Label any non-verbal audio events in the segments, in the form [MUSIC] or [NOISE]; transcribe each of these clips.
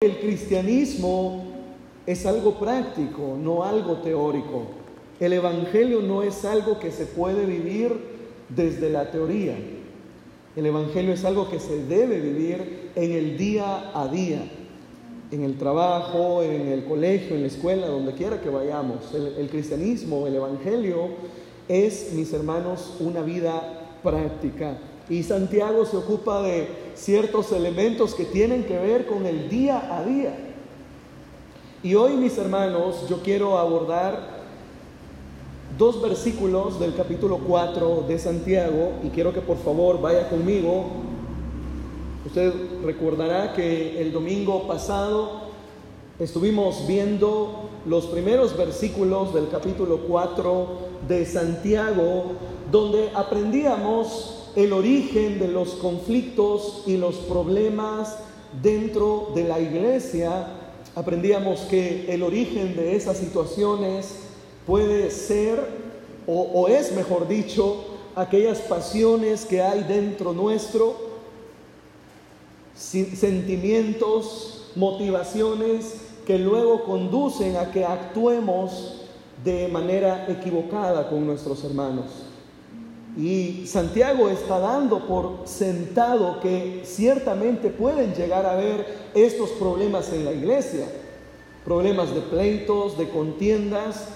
el cristianismo es algo práctico, no algo teórico. El Evangelio no es algo que se puede vivir desde la teoría. El Evangelio es algo que se debe vivir en el día a día, en el trabajo, en el colegio, en la escuela, donde quiera que vayamos. El, el cristianismo, el Evangelio es, mis hermanos, una vida práctica. Y Santiago se ocupa de ciertos elementos que tienen que ver con el día a día. Y hoy, mis hermanos, yo quiero abordar dos versículos del capítulo 4 de Santiago y quiero que por favor vaya conmigo. Usted recordará que el domingo pasado estuvimos viendo los primeros versículos del capítulo 4 de Santiago, donde aprendíamos el origen de los conflictos y los problemas dentro de la iglesia. Aprendíamos que el origen de esas situaciones puede ser, o, es mejor dicho, aquellas pasiones que hay dentro nuestro, sentimientos, motivaciones que luego conducen a que actuemos de manera equivocada con nuestros hermanos. Y Santiago está dando por sentado que ciertamente pueden llegar a haber estos problemas en la iglesia, problemas de pleitos, de contiendas,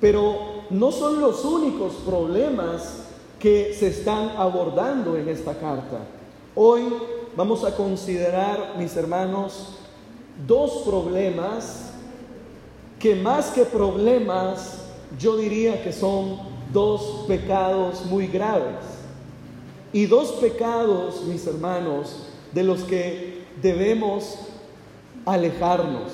pero no son los únicos problemas que se están abordando en esta carta. Hoy vamos a considerar, mis hermanos, dos problemas que más que problemas, yo diría que son dos pecados muy graves. Y dos pecados, mis hermanos, de los que debemos alejarnos.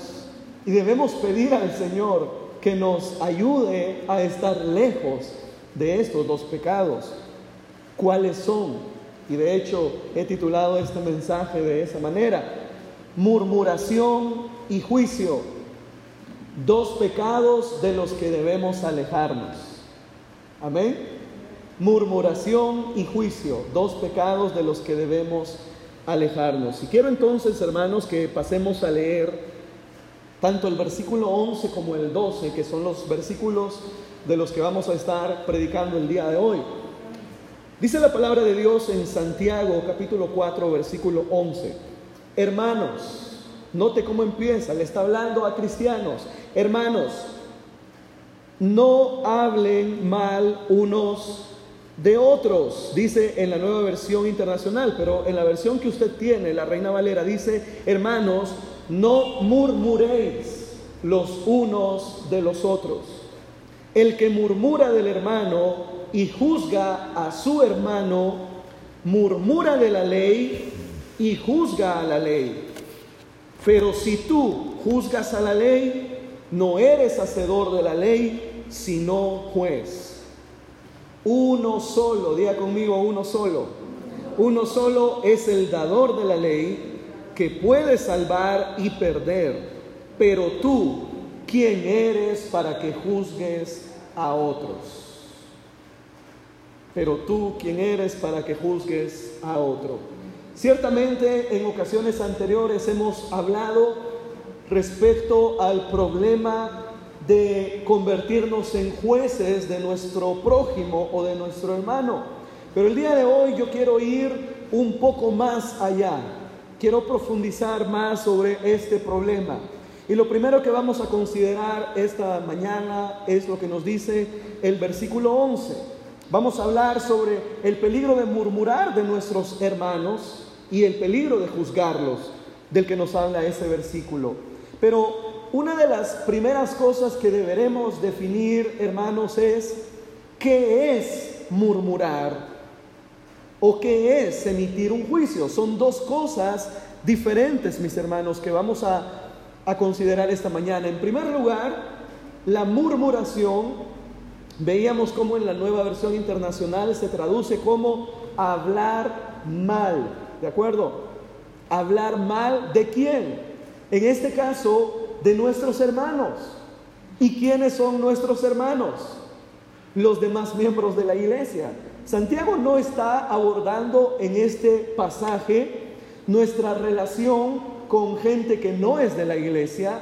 Y debemos pedir al Señor que nos ayude a estar lejos de estos dos pecados. ¿Cuáles son? Y de hecho he titulado este mensaje de esa manera. Murmuración y juicio. Dos pecados de los que debemos alejarnos. Amén. Murmuración y juicio, dos pecados de los que debemos alejarnos. Y quiero entonces, hermanos, que pasemos a leer tanto el versículo 11 como el 12, que son los versículos de los que vamos a estar predicando el día de hoy. Dice la palabra de Dios en Santiago capítulo 4, versículo 11. Hermanos, note cómo empieza, le está hablando a cristianos. Hermanos, no hablen mal unos de otros, dice en la nueva versión internacional, pero en la versión que usted tiene, la Reina Valera, dice, hermanos, no murmuréis los unos de los otros. El que murmura del hermano y juzga a su hermano, murmura de la ley y juzga a la ley. Pero si tú juzgas a la ley, no eres hacedor de la ley, sino juez. Uno solo, diga conmigo uno solo. Uno solo es el dador de la ley que puede salvar y perder. Pero tú, ¿quién eres para que juzgues a otros? Pero tú, ¿quién eres para que juzgues a otro? Ciertamente en ocasiones anteriores hemos hablado respecto al problema de convertirnos en jueces de nuestro prójimo o de nuestro hermano. Pero el día de hoy yo quiero ir un poco más allá. Quiero profundizar más sobre este problema. Y lo primero que vamos a considerar esta mañana es lo que nos dice el versículo 11. Vamos a hablar sobre el peligro de murmurar de nuestros hermanos y el peligro de juzgarlos, del que nos habla ese versículo. Pero una de las primeras cosas que deberemos definir, hermanos, es qué es murmurar o qué es emitir un juicio. Son dos cosas diferentes, mis hermanos, que vamos a, considerar esta mañana. En primer lugar, la murmuración, veíamos cómo en la nueva versión internacional se traduce como hablar mal, ¿de acuerdo? Hablar mal de quién. En este caso, de nuestros hermanos. ¿Y quiénes son nuestros hermanos? Los demás miembros de la iglesia. Santiago no está abordando en este pasaje nuestra relación con gente que no es de la iglesia,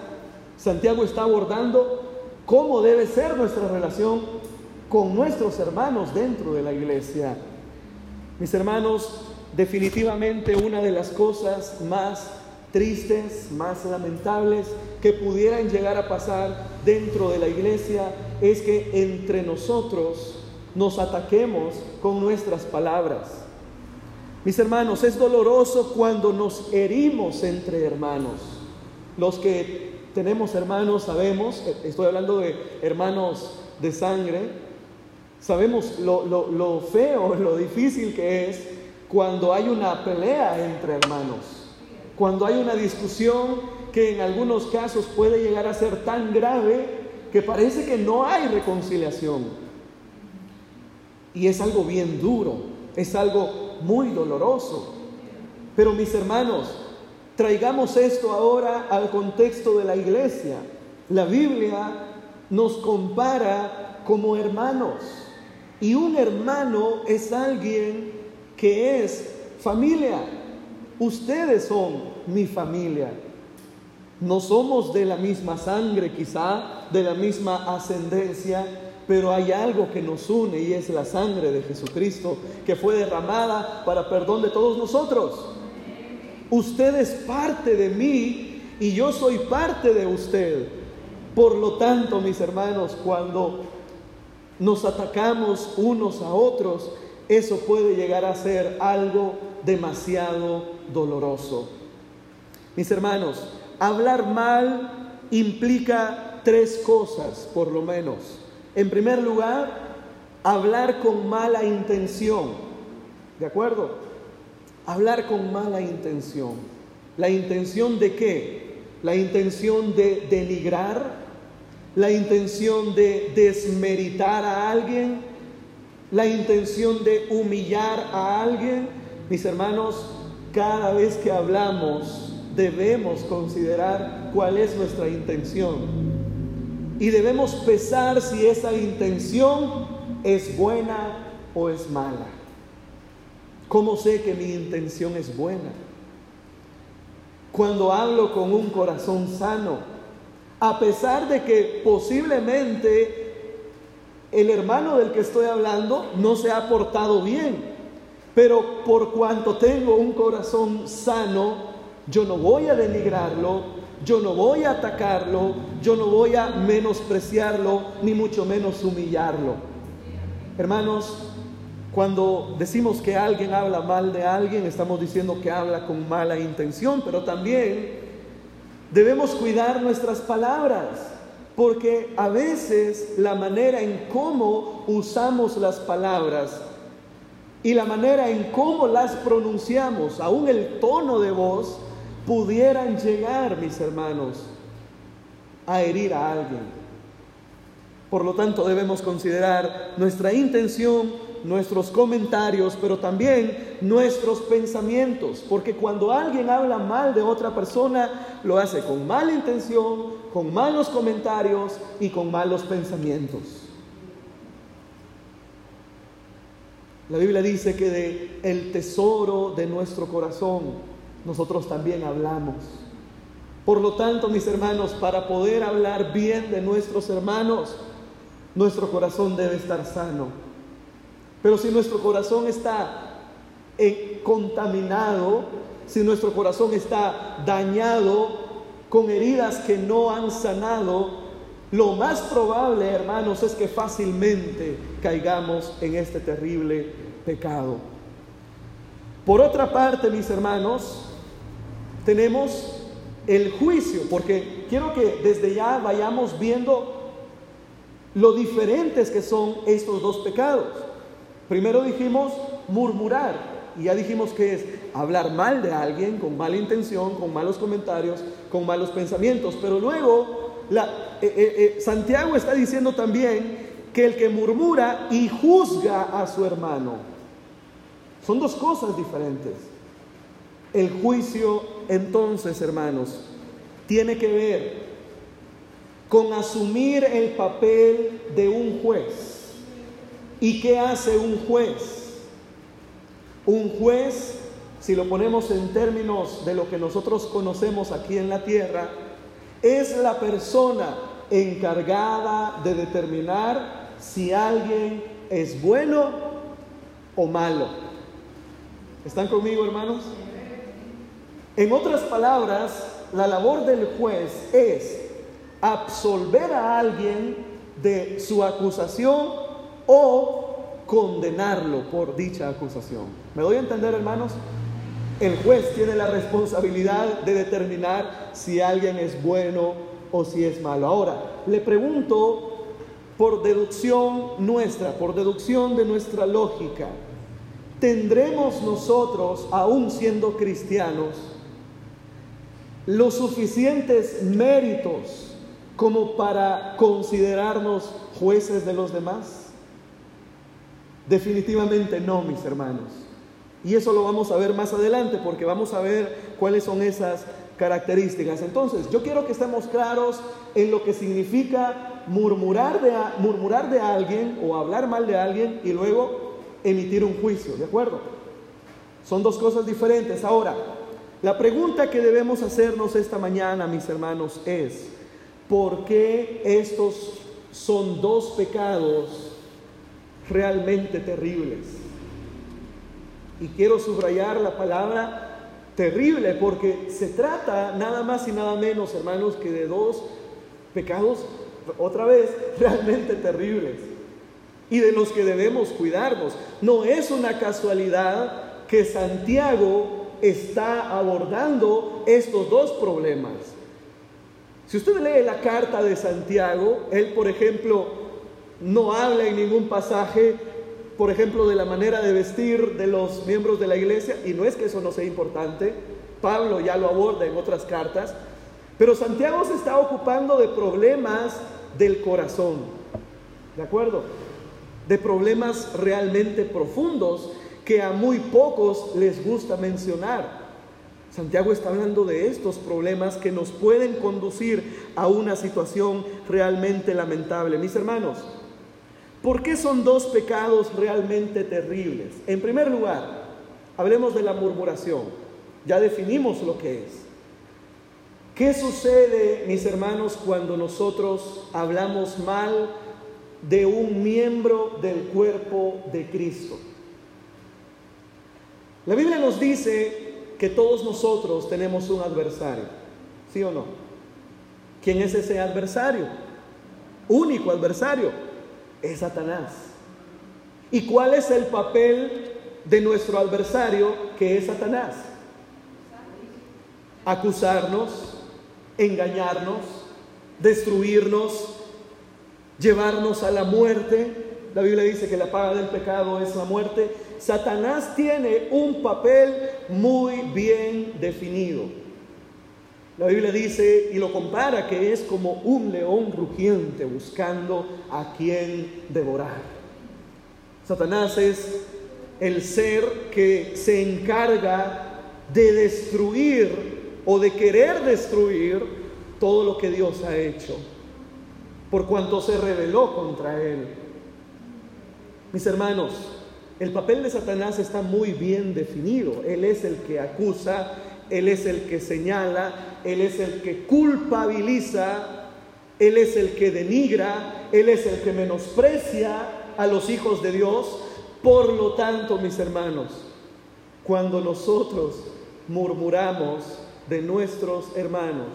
Santiago está abordando cómo debe ser nuestra relación con nuestros hermanos dentro de la iglesia. Mis hermanos, definitivamente una de las cosas más tristes, más lamentables que pudieran llegar a pasar dentro de la iglesia es que entre nosotros nos ataquemos con nuestras palabras. Mis hermanos, es doloroso cuando nos herimos entre hermanos. Los que tenemos hermanos sabemos, estoy hablando de hermanos de sangre, sabemos lo, lo feo, [LAUGHS] lo difícil que es cuando hay una pelea entre hermanos cuando hay una discusión que en algunos casos puede llegar a ser tan grave que parece que no hay reconciliación. Y es algo bien duro, es algo muy doloroso. Pero mis hermanos, traigamos esto ahora al contexto de la iglesia. La Biblia nos compara como hermanos. Y un hermano es alguien que es familia. Ustedes son mi familia. No somos de la misma sangre quizá, de la misma ascendencia, pero hay algo que nos une y es la sangre de Jesucristo que fue derramada para perdón de todos nosotros. Usted es parte de mí y yo soy parte de usted. Por lo tanto, mis hermanos, cuando nos atacamos unos a otros, eso puede llegar a ser algo demasiado doloroso. Mis hermanos, hablar mal implica tres cosas, por lo menos. En primer lugar, hablar con mala intención. ¿De acuerdo? Hablar con mala intención. ¿La intención de qué? La intención de denigrar, la intención de desmeritar a alguien, la intención de humillar a alguien. Mis hermanos, cada vez que hablamos debemos considerar cuál es nuestra intención. Y debemos pesar si esa intención es buena o es mala. ¿Cómo sé que mi intención es buena? Cuando hablo con un corazón sano, a pesar de que posiblemente el hermano del que estoy hablando no se ha portado bien, pero por cuanto tengo un corazón sano, yo no voy a denigrarlo, yo no voy a atacarlo, yo no voy a menospreciarlo, ni mucho menos humillarlo. Hermanos, cuando decimos que alguien habla mal de alguien, estamos diciendo que habla con mala intención, pero también debemos cuidar nuestras palabras, porque a veces la manera en cómo usamos las palabras y la manera en cómo las pronunciamos, aún el tono de voz, pudieran llegar, mis hermanos, a herir a alguien. Por lo tanto, debemos considerar nuestra intención, nuestros comentarios, pero también nuestros pensamientos, porque cuando alguien habla mal de otra persona, lo hace con mala intención, con malos comentarios y con malos pensamientos. La Biblia dice que de el tesoro de nuestro corazón nosotros también hablamos. Por lo tanto, mis hermanos, para poder hablar bien de nuestros hermanos, nuestro corazón debe estar sano. Pero si nuestro corazón está eh, contaminado, si nuestro corazón está dañado con heridas que no han sanado, lo más probable, hermanos, es que fácilmente caigamos en este terrible pecado. Por otra parte, mis hermanos, tenemos el juicio, porque quiero que desde ya vayamos viendo lo diferentes que son estos dos pecados. Primero dijimos murmurar, y ya dijimos que es hablar mal de alguien con mala intención, con malos comentarios, con malos pensamientos, pero luego la, eh, eh, eh, Santiago está diciendo también que el que murmura y juzga a su hermano. Son dos cosas diferentes. El juicio, entonces, hermanos, tiene que ver con asumir el papel de un juez. ¿Y qué hace un juez? Un juez si lo ponemos en términos de lo que nosotros conocemos aquí en la tierra, es la persona encargada de determinar si alguien es bueno o malo. ¿Están conmigo, hermanos? En otras palabras, la labor del juez es absolver a alguien de su acusación o condenarlo por dicha acusación. ¿Me doy a entender, hermanos? El juez tiene la responsabilidad de determinar si alguien es bueno o si es malo. Ahora, le pregunto por deducción nuestra, por deducción de nuestra lógica, ¿tendremos nosotros, aún siendo cristianos, los suficientes méritos como para considerarnos jueces de los demás? Definitivamente no, mis hermanos. Y eso lo vamos a ver más adelante porque vamos a ver cuáles son esas características. Entonces, yo quiero que estemos claros en lo que significa murmurar de, murmurar de alguien o hablar mal de alguien y luego emitir un juicio, ¿de acuerdo? Son dos cosas diferentes. Ahora, la pregunta que debemos hacernos esta mañana, mis hermanos, es, ¿por qué estos son dos pecados realmente terribles? Y quiero subrayar la palabra terrible porque se trata nada más y nada menos, hermanos, que de dos pecados, otra vez, [LAUGHS] realmente terribles y de los que debemos cuidarnos. No es una casualidad que Santiago está abordando estos dos problemas. Si usted lee la carta de Santiago, él, por ejemplo, no habla en ningún pasaje, por ejemplo, de la manera de vestir de los miembros de la iglesia, y no es que eso no sea importante, Pablo ya lo aborda en otras cartas, pero Santiago se está ocupando de problemas del corazón, ¿de acuerdo? De problemas realmente profundos que a muy pocos les gusta mencionar. Santiago está hablando de estos problemas que nos pueden conducir a una situación realmente lamentable. Mis hermanos, ¿por qué son dos pecados realmente terribles? En primer lugar, hablemos de la murmuración. Ya definimos lo que es. ¿Qué sucede, mis hermanos, cuando nosotros hablamos mal de un miembro del cuerpo de Cristo? La Biblia nos dice que todos nosotros tenemos un adversario, ¿sí o no? ¿Quién es ese adversario? Único adversario, es Satanás. ¿Y cuál es el papel de nuestro adversario que es Satanás? Acusarnos, engañarnos, destruirnos, llevarnos a la muerte. La Biblia dice que la paga del pecado es la muerte Satanás tiene un papel muy bien definido. La Biblia dice y lo compara que es como un león rugiente buscando a quien devorar. Satanás es el ser que se encarga de destruir o de querer destruir todo lo que Dios ha hecho, por cuanto se rebeló contra él. Mis hermanos, el papel de Satanás está muy bien definido. Él es el que acusa, Él es el que señala, Él es el que culpabiliza, Él es el que denigra, Él es el que menosprecia a los hijos de Dios. Por lo tanto, mis hermanos, cuando nosotros murmuramos de nuestros hermanos,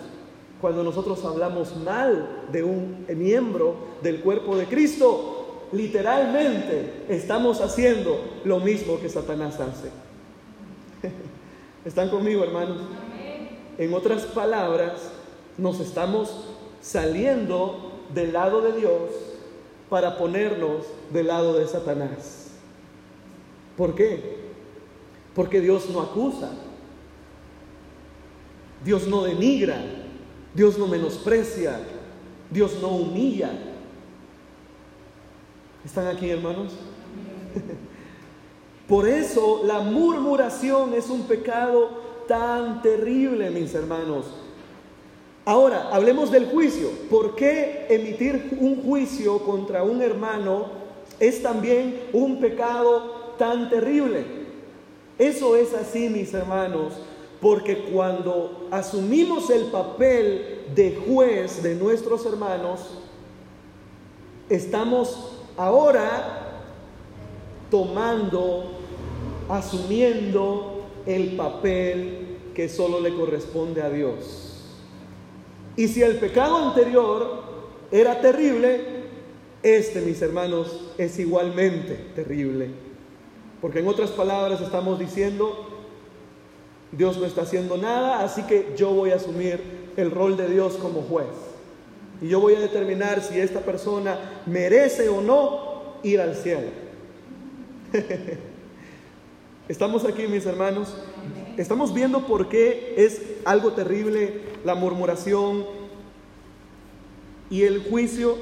cuando nosotros hablamos mal de un miembro del cuerpo de Cristo, literalmente estamos haciendo lo mismo que Satanás hace. ¿Están conmigo, hermanos? En otras palabras, nos estamos saliendo del lado de Dios para ponernos del lado de Satanás. ¿Por qué? Porque Dios no acusa, Dios no denigra, Dios no menosprecia, Dios no humilla, ¿Están aquí, hermanos? Por eso la murmuración es un pecado tan terrible, mis hermanos. Ahora, hablemos del juicio. ¿Por qué emitir un juicio contra un hermano es también un pecado tan terrible? Eso es así, mis hermanos, porque cuando asumimos el papel de juez de nuestros hermanos, estamos ahora tomando, asumiendo el papel que solo le corresponde a Dios. Y si el pecado anterior era terrible, este, mis hermanos, es igualmente terrible. Porque en otras palabras estamos diciendo, Dios no está haciendo nada, así que yo voy a asumir el rol de Dios como juez. Y yo voy a determinar si esta persona merece o no ir al cielo. [LAUGHS] Estamos aquí, mis hermanos. Estamos viendo por qué es algo terrible la murmuración y el juicio.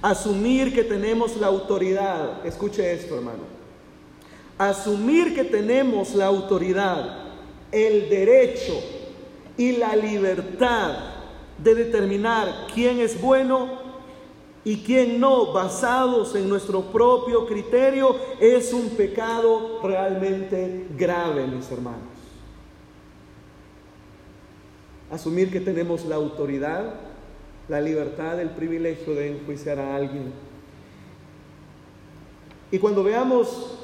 Asumir que tenemos la autoridad. Escuche esto, hermano asumir que tenemos la autoridad, el derecho y la libertad de determinar quién es bueno y quién no, basados en nuestro propio criterio, es un pecado realmente grave, mis hermanos. Asumir que tenemos la autoridad, la libertad, el privilegio de enjuiciar a alguien. Y cuando veamos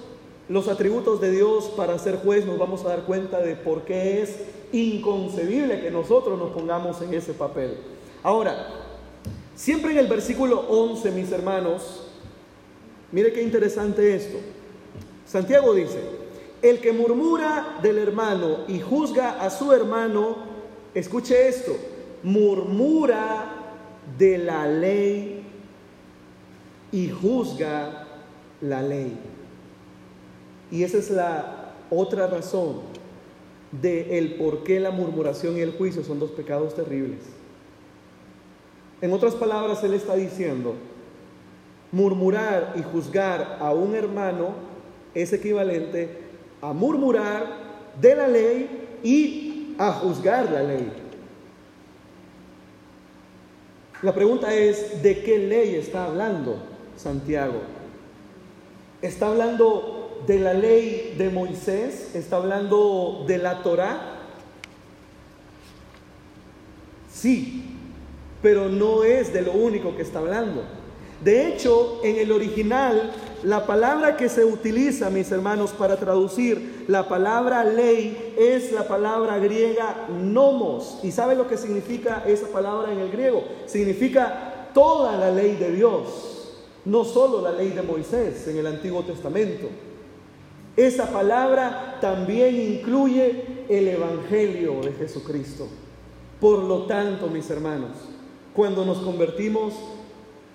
los atributos de Dios para ser juez, nos vamos a dar cuenta de por qué es inconcebible que nosotros nos pongamos en ese papel. Ahora, siempre en el versículo 11, mis hermanos, mire qué interesante esto. Santiago dice, el que murmura del hermano y juzga a su hermano, escuche esto, murmura de la ley y juzga la ley. Y esa es la otra razón de el por qué la murmuración y el juicio son dos pecados terribles. En otras palabras, él está diciendo, murmurar y juzgar a un hermano es equivalente a murmurar de la ley y a juzgar la ley. La pregunta es, ¿de qué ley está hablando Santiago? ¿Está hablando de la ley de Moisés, está hablando de la Torá. Sí, pero no es de lo único que está hablando. De hecho, en el original, la palabra que se utiliza, mis hermanos, para traducir la palabra ley es la palabra griega nomos. ¿Y sabe lo que significa esa palabra en el griego? Significa toda la ley de Dios, no solo la ley de Moisés en el Antiguo Testamento. Esa palabra también incluye el Evangelio de Jesucristo. Por lo tanto, mis hermanos, cuando nos convertimos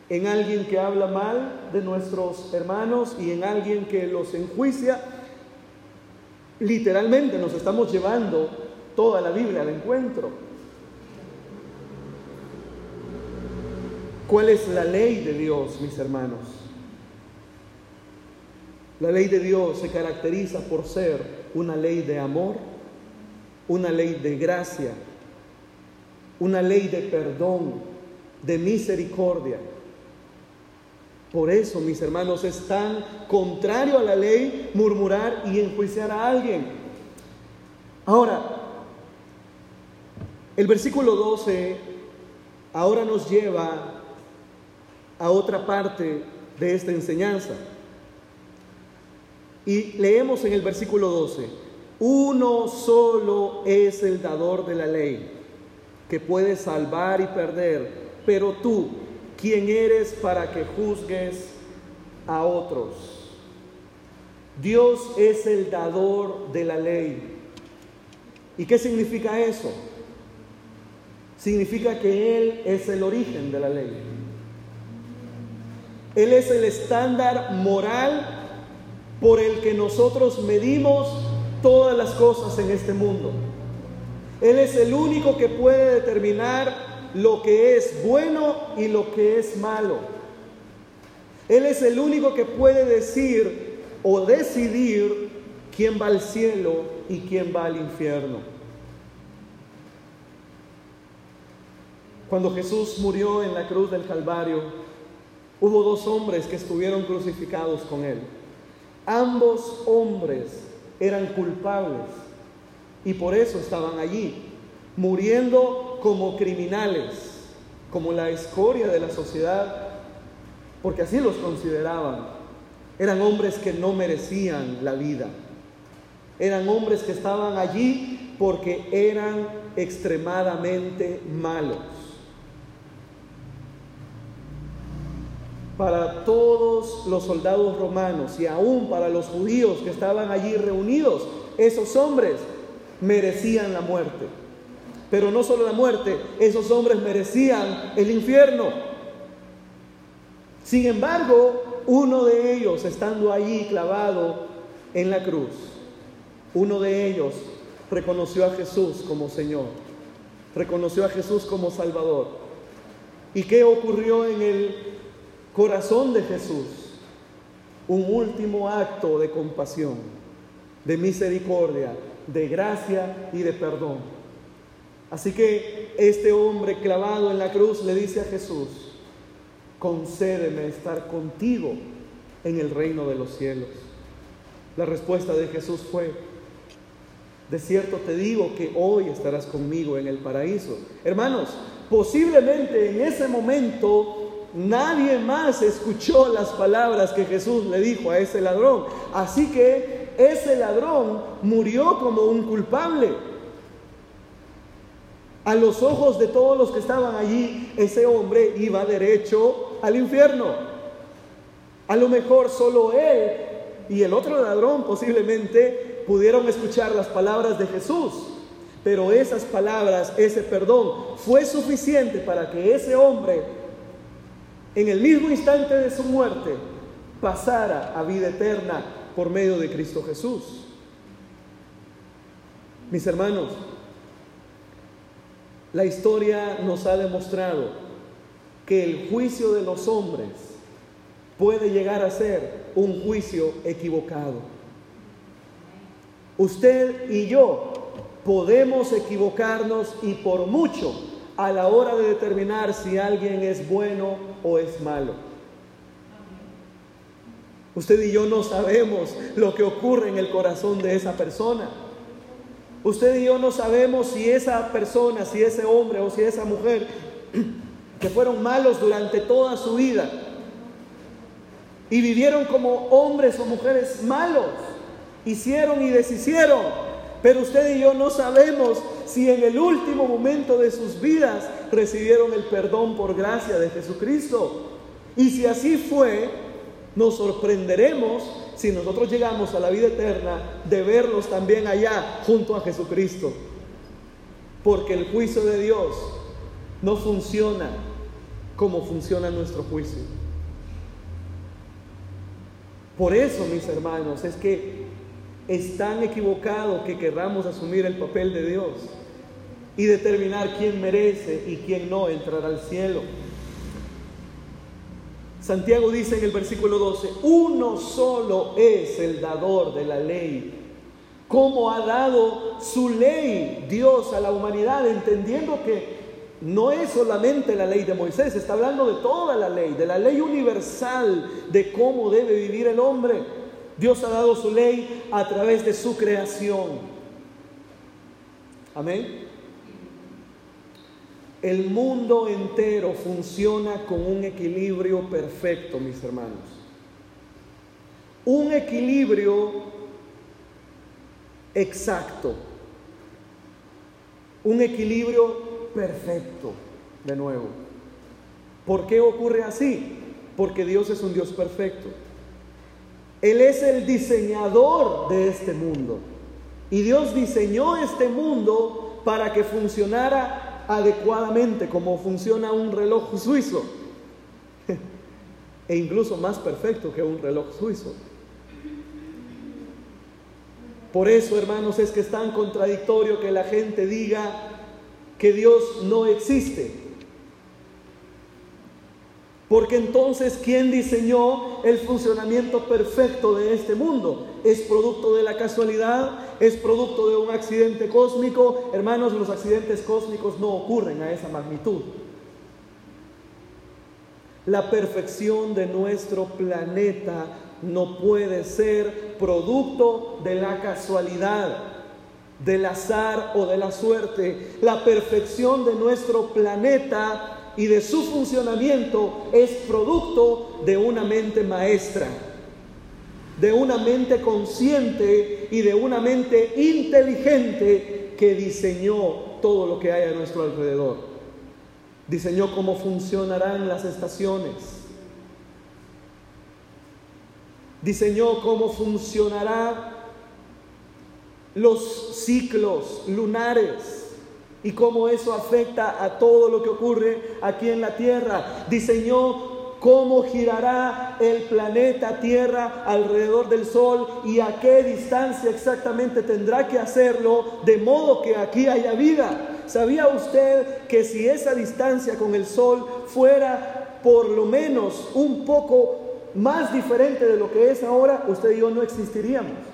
en alguien que habla mal de nuestros hermanos y en alguien que los enjuicia, literalmente nos estamos llevando toda la Biblia al encuentro. ¿Cuál es la ley de Dios, mis hermanos? La ley de Dios se caracteriza por ser una ley de amor, una ley de gracia, una ley de perdón, de misericordia. Por eso, mis hermanos, es tan contrario a la ley murmurar y enjuiciar a alguien. Ahora, el versículo 12 ahora nos lleva a otra parte de esta enseñanza. Y leemos en el versículo 12, uno solo es el dador de la ley, que puede salvar y perder, pero tú, ¿quién eres para que juzgues a otros? Dios es el dador de la ley. ¿Y qué significa eso? Significa que Él es el origen de la ley. Él es el estándar moral por el que nosotros medimos todas las cosas en este mundo. Él es el único que puede determinar lo que es bueno y lo que es malo. Él es el único que puede decir o decidir quién va al cielo y quién va al infierno. Cuando Jesús murió en la cruz del Calvario, hubo dos hombres que estuvieron crucificados con él. Ambos hombres eran culpables y por eso estaban allí, muriendo como criminales, como la escoria de la sociedad, porque así los consideraban. Eran hombres que no merecían la vida. Eran hombres que estaban allí porque eran extremadamente malos. Para todos los soldados romanos y aún para los judíos que estaban allí reunidos, esos hombres merecían la muerte. Pero no solo la muerte, esos hombres merecían el infierno. Sin embargo, uno de ellos, estando allí clavado en la cruz, uno de ellos reconoció a Jesús como Señor, reconoció a Jesús como Salvador. ¿Y qué ocurrió en el corazón de Jesús? Un último acto de compasión, de misericordia, de gracia y de perdón. Así que este hombre clavado en la cruz le dice a Jesús, concédeme estar contigo en el reino de los cielos. La respuesta de Jesús fue, de cierto te digo que hoy estarás conmigo en el paraíso. Hermanos, posiblemente en ese momento nadie más escuchó las palabras que Jesús le dijo a ese ladrón. Así que ese ladrón murió como un culpable. A los ojos de todos los que estaban allí, ese hombre iba derecho al infierno. A lo mejor solo él y el otro ladrón posiblemente pudieron escuchar las palabras de Jesús, pero esas palabras, ese perdón, fue suficiente para que ese hombre, en el mismo instante de su muerte, pasara a vida eterna por medio de Cristo Jesús. Mis hermanos, la historia nos ha demostrado que el juicio de los hombres puede llegar a ser un juicio equivocado. Usted y yo podemos equivocarnos y por mucho a la hora de determinar si alguien es bueno o es malo. Usted y yo no sabemos lo que ocurre en el corazón de esa persona. Usted y yo no sabemos si esa persona, si ese hombre o si esa mujer [CLEARS THROAT] que fueron malos durante toda su vida y vivieron como hombres o mujeres malos, hicieron y deshicieron. Pero usted y yo no sabemos si en el último momento de sus vidas recibieron el perdón por gracia de Jesucristo. Y si así fue, nos sorprenderemos si nosotros llegamos a la vida eterna de verlos también allá junto a Jesucristo. Porque el juicio de Dios no funciona como funciona nuestro juicio. Por eso, mis hermanos, es que es tan equivocado que querramos asumir el papel de Dios y determinar quién merece y quién no entrar al cielo. Santiago dice en el versículo 12, uno solo es el dador de la ley. ¿Cómo ha dado su ley Dios a la humanidad? Entendiendo que no es solamente la ley de Moisés, está hablando de toda la ley, de la ley universal de cómo debe vivir el hombre. Dios ha dado su ley a través de su creación. Amén. El mundo entero funciona con un equilibrio perfecto, mis hermanos. Un equilibrio exacto. Un equilibrio perfecto, de nuevo. ¿Por qué ocurre así? Porque Dios es un Dios perfecto. Él es el diseñador de este mundo. Y Dios diseñó este mundo para que funcionara adecuadamente, como funciona un reloj suizo. [LAUGHS] e incluso más perfecto que un reloj suizo. Por eso, hermanos, es que es tan contradictorio que la gente diga que Dios no existe. Porque entonces, ¿quién diseñó el funcionamiento perfecto de este mundo? ¿Es producto de la casualidad? ¿Es producto de un accidente cósmico? Hermanos, los accidentes cósmicos no ocurren a esa magnitud. La perfección de nuestro planeta no puede ser producto de la casualidad, del azar o de la suerte. La perfección de nuestro planeta y de su funcionamiento es producto de una mente maestra, de una mente consciente y de una mente inteligente que diseñó todo lo que hay a nuestro alrededor. Diseñó cómo funcionarán las estaciones diseñó cómo funcionará los ciclos lunares y cómo eso afecta a todo lo que ocurre aquí en la Tierra. Diseñó cómo girará el planeta Tierra alrededor del Sol y a qué distancia exactamente tendrá que hacerlo de modo que aquí haya vida. ¿Sabía usted que si esa distancia con el Sol fuera por lo menos un poco más diferente de lo que es ahora, usted y yo no existiríamos.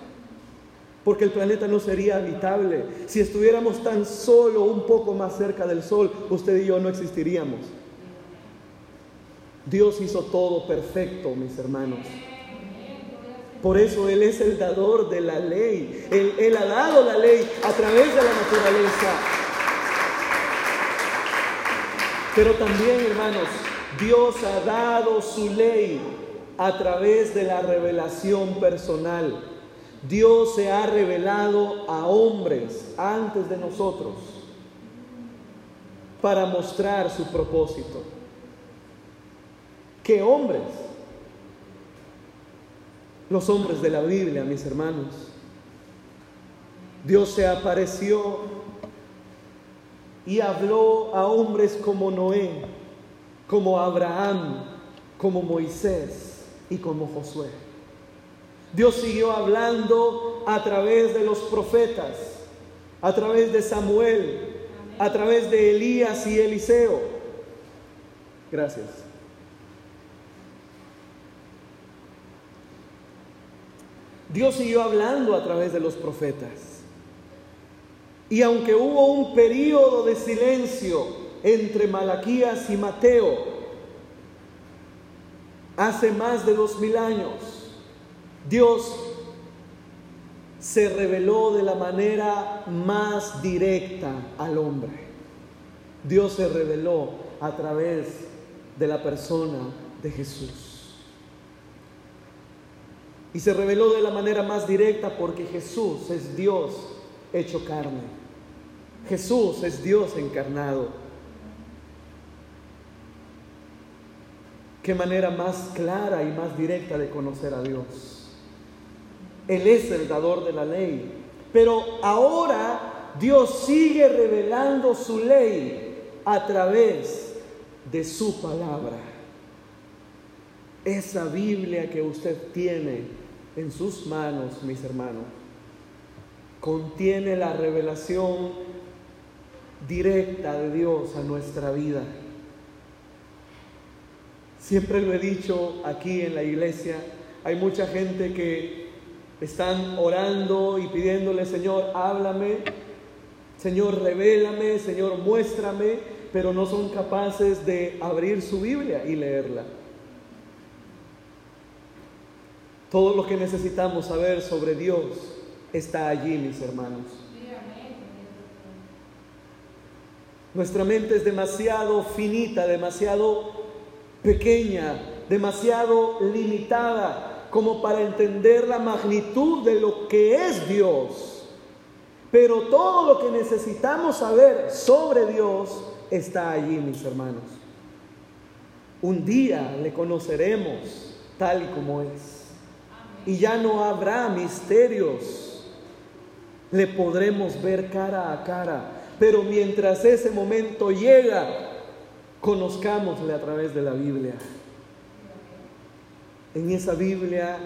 Porque el planeta no sería habitable. Si estuviéramos tan solo un poco más cerca del Sol, usted y yo no existiríamos. Dios hizo todo perfecto, mis hermanos. Por eso Él es el dador de la ley. Él, ha dado la ley a través de la naturaleza. Pero también, hermanos, Dios ha dado su ley a través de la revelación personal. Dios se ha revelado a hombres antes de nosotros para mostrar su propósito. ¿Qué hombres? Los hombres de la Biblia, mis hermanos. Dios se apareció y habló a hombres como Noé, como Abraham, como Moisés y como Josué. Dios siguió hablando a través de los profetas, a través de Samuel, a través de Elías y Eliseo. Gracias. Dios siguió hablando a través de los profetas. Y aunque hubo un periodo de silencio entre Malaquías y Mateo, hace más de dos mil años, Dios se reveló de la manera más directa al hombre. Dios se reveló a través de la persona de Jesús. Y se reveló de la manera más directa porque Jesús es Dios hecho carne. Jesús es Dios encarnado. Qué manera más clara y más directa de conocer a Dios. Él es el dador de la ley. Pero ahora Dios sigue revelando su ley a través de su palabra. Esa Biblia que usted tiene en sus manos, mis hermanos, contiene la revelación directa de Dios a nuestra vida. Siempre lo he dicho aquí en la iglesia, hay mucha gente que están orando y pidiéndole, Señor, háblame, Señor, revélame, Señor, muéstrame, pero no son capaces de abrir su Biblia y leerla. Todo lo que necesitamos saber sobre Dios está allí, mis hermanos. Nuestra mente es demasiado finita, demasiado pequeña, demasiado limitada como para entender la magnitud de lo que es Dios. Pero todo lo que necesitamos saber sobre Dios está allí, mis hermanos. Un día le conoceremos tal y como es. Y ya no habrá misterios. Le podremos ver cara a cara. Pero mientras ese momento llega, conozcámosle a través de la Biblia. En esa Biblia,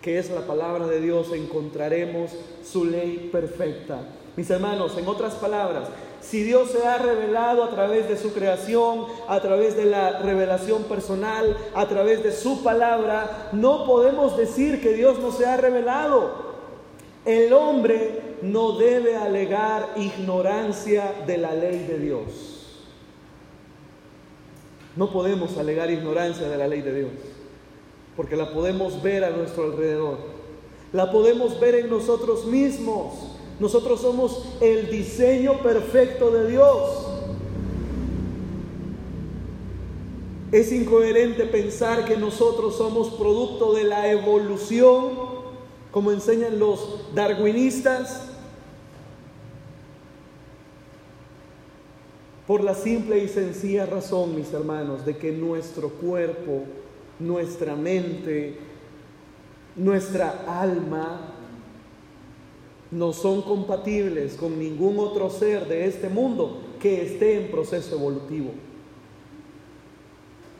que es la palabra de Dios, encontraremos su ley perfecta. Mis hermanos, en otras palabras, si Dios se ha revelado a través de su creación, a través de la revelación personal, a través de su palabra, no podemos decir que Dios no se ha revelado. El hombre no debe alegar ignorancia de la ley de Dios. No podemos alegar ignorancia de la ley de Dios. Porque la podemos ver a nuestro alrededor. La podemos ver en nosotros mismos. Nosotros somos el diseño perfecto de Dios. Es incoherente pensar que nosotros somos producto de la evolución, como enseñan los darwinistas, por la simple y sencilla razón, mis hermanos, de que nuestro cuerpo, nuestra mente, nuestra alma no son compatibles con ningún otro ser de este mundo que esté en proceso evolutivo.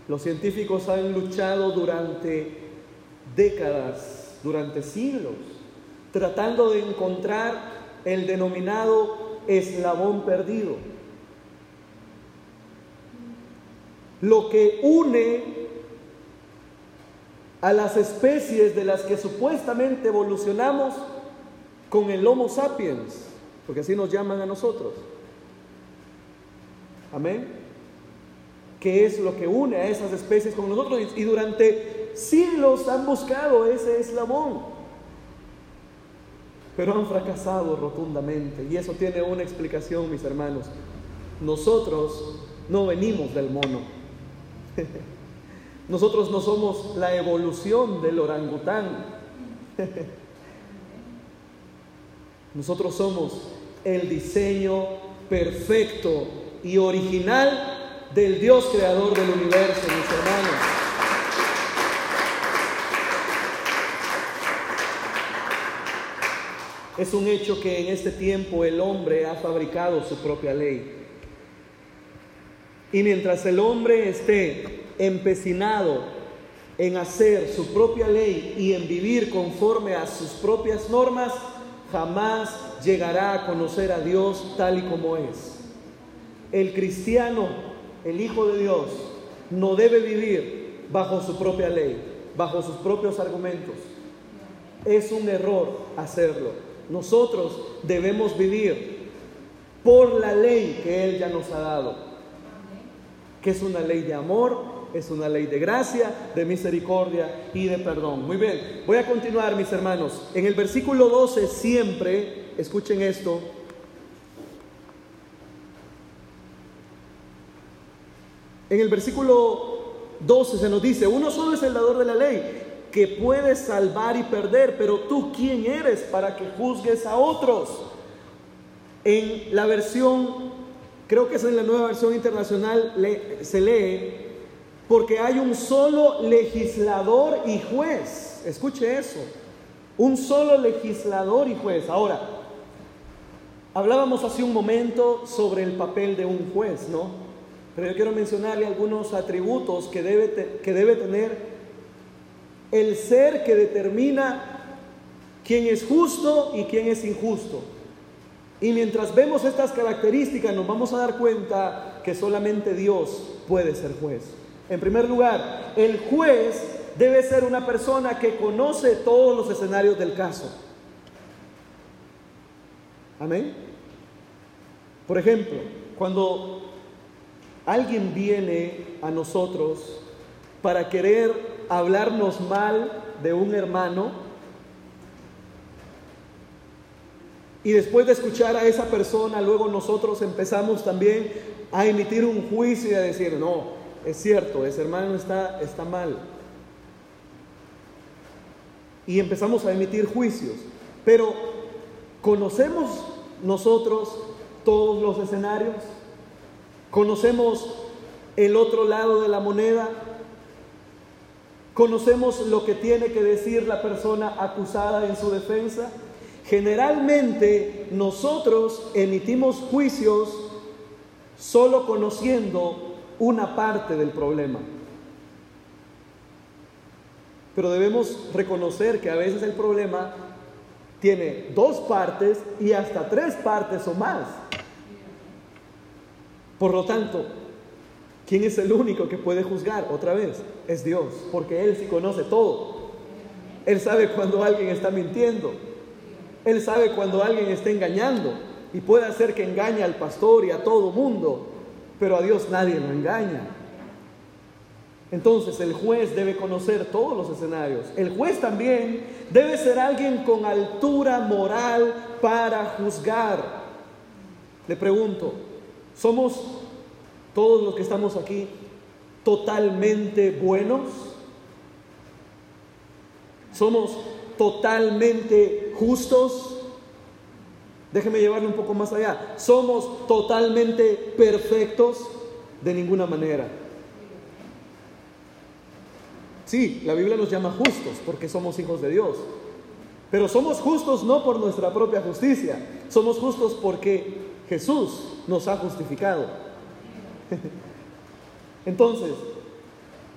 Los científicos han luchado durante décadas, durante siglos, tratando de encontrar el denominado eslabón perdido. Lo que une a las especies de las que supuestamente evolucionamos con el Homo sapiens, porque así nos llaman a nosotros. Amén qué es lo que une a esas especies con nosotros. Y durante siglos han buscado ese eslabón, pero han fracasado rotundamente. Y eso tiene una explicación, mis hermanos. Nosotros no venimos del mono. [LAUGHS] Nosotros no somos la evolución del orangután. Nosotros somos el diseño perfecto y original del Dios creador del universo, mis hermanos. Es un hecho que en este tiempo el hombre ha fabricado su propia ley. Y mientras el hombre esté empecinado en hacer su propia ley y en vivir conforme a sus propias normas, jamás llegará a conocer a Dios tal y como es. El cristiano el Hijo de Dios no debe vivir bajo su propia ley, bajo sus propios argumentos. Es un error hacerlo. Nosotros debemos vivir por la ley que Él ya nos ha dado, que es una ley de amor, es una ley de gracia, de misericordia y de perdón. Muy bien, voy a continuar mis hermanos. En el versículo 12 siempre, escuchen esto, En el versículo 12 se nos dice, uno solo es el dador de la ley, que puede salvar y perder, pero tú quién eres para que juzgues a otros. En la versión, creo que es en la nueva versión internacional, se lee, porque hay un solo legislador y juez. Escuche eso, un solo legislador y juez. Ahora, hablábamos hace un momento sobre el papel de un juez, ¿no? Pero yo quiero mencionarle algunos atributos que debe, que debe tener el ser que determina quién es justo y quién es injusto. Y mientras vemos estas características nos vamos a dar cuenta que solamente Dios puede ser juez. En primer lugar, el juez debe ser una persona que conoce todos los escenarios del caso. Amén. Por ejemplo, cuando alguien viene a nosotros para querer hablarnos mal de un hermano y después de escuchar a esa persona, luego nosotros empezamos también a emitir un juicio y a decir, no, es cierto, ese hermano está, está mal. Y empezamos a emitir juicios. Pero, ¿conocemos nosotros todos los escenarios? Conocemos el otro lado de la moneda. Conocemos lo que tiene que decir la persona acusada en su defensa. Generalmente nosotros emitimos juicios solo conociendo una parte del problema. Pero debemos reconocer que a veces el problema tiene dos partes y hasta tres partes o más. Por lo tanto, ¿quién es el único que puede juzgar? Otra vez, es Dios, porque Él sí conoce todo. Él sabe cuando alguien está mintiendo. Él sabe cuando alguien está engañando. Y puede hacer que engañe al pastor y a todo mundo, pero a Dios nadie lo engaña. Entonces el juez debe conocer todos los escenarios. El juez también debe ser alguien con altura moral para juzgar. Le pregunto, ¿somos todos los que estamos aquí totalmente buenos? ¿Somos totalmente justos? Déjeme llevarle un poco más allá. ¿Somos totalmente perfectos? De ninguna manera. Sí, la Biblia nos llama justos porque somos hijos de Dios. Pero somos justos no por nuestra propia justicia, somos justos porque Jesús nos ha justificado. [LAUGHS] Entonces,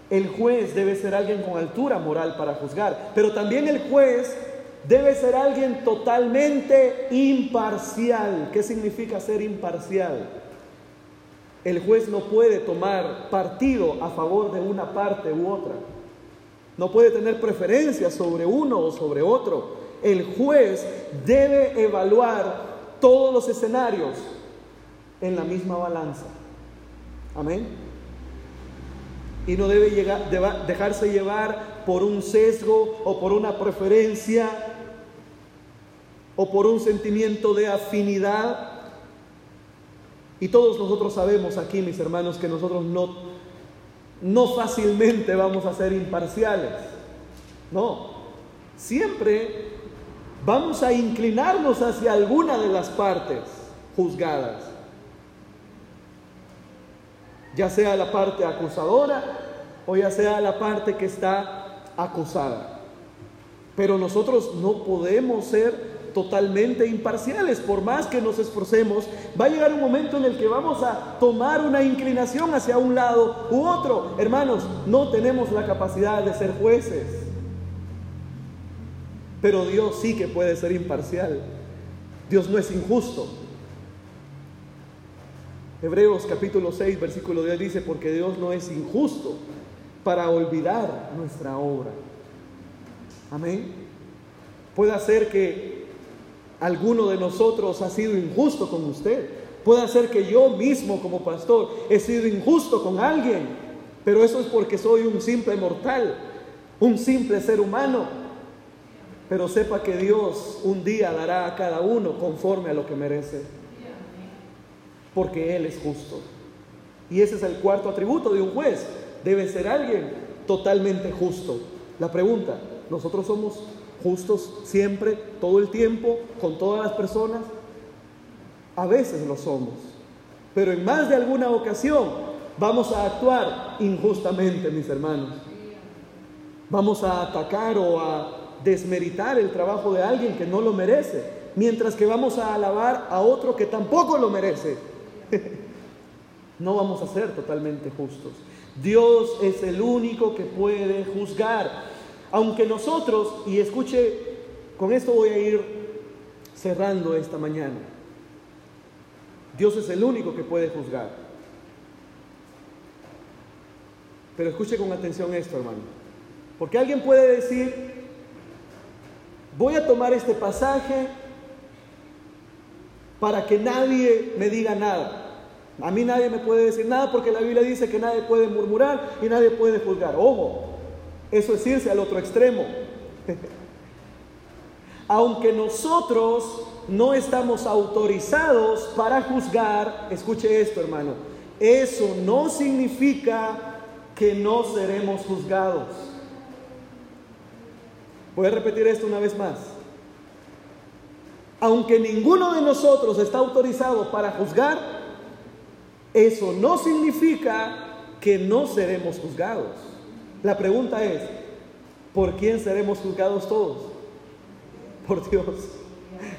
el juez debe ser alguien con altura moral para juzgar, pero también el juez debe ser alguien totalmente imparcial. ¿Qué significa ser imparcial? El juez no puede tomar partido a favor de una parte u otra. No puede tener preferencia sobre uno o sobre otro. El juez debe evaluar todos los escenarios en la misma balanza. Amén. Y no debe llegar, dejarse llevar por un sesgo o por una preferencia o por un sentimiento de afinidad. Y todos nosotros sabemos aquí, mis hermanos, que nosotros no no fácilmente vamos a ser imparciales. No, siempre vamos a inclinarnos hacia alguna de las partes juzgadas. Ya sea la parte acusadora o ya sea la parte que está acusada. Pero nosotros no podemos ser totalmente imparciales. Por más que nos esforcemos, va a llegar un momento en el que vamos a tomar una inclinación hacia un lado u otro. Hermanos, no tenemos la capacidad de ser jueces. Pero Dios sí que puede ser imparcial. Dios no es injusto. Hebreos capítulo 6, versículo 10 dice, porque Dios no es injusto para olvidar nuestra obra. Amén. Puede hacer que alguno de nosotros ha sido injusto con usted. Puede ser que yo mismo como pastor he sido injusto con alguien, pero eso es porque soy un simple mortal, un simple ser humano. Pero sepa que Dios un día dará a cada uno conforme a lo que merece, porque Él es justo. Y ese es el cuarto atributo de un juez. Debe ser alguien totalmente justo. La pregunta, ¿nosotros somos justos siempre, todo el tiempo, con todas las personas? A veces lo somos, pero en más de alguna ocasión vamos a actuar injustamente, mis hermanos. Vamos a atacar o a desmeritar el trabajo de alguien que no lo merece, mientras que vamos a alabar a otro que tampoco lo merece. [LAUGHS] no vamos a ser totalmente justos. Dios es el único que puede juzgar. Aunque nosotros, y escuche, con esto voy a ir cerrando esta mañana, Dios es el único que puede juzgar. Pero escuche con atención esto, hermano. Porque alguien puede decir, voy a tomar este pasaje para que nadie me diga nada. A mí nadie me puede decir nada porque la Biblia dice que nadie puede murmurar y nadie puede juzgar. Ojo, eso es irse al otro extremo. [LAUGHS] Aunque nosotros no estamos autorizados para juzgar, escuche esto hermano, eso no significa que no seremos juzgados. Voy a repetir esto una vez más. Aunque ninguno de nosotros está autorizado para juzgar, eso no significa que no seremos juzgados. La pregunta es, ¿por quién seremos juzgados todos? Por Dios.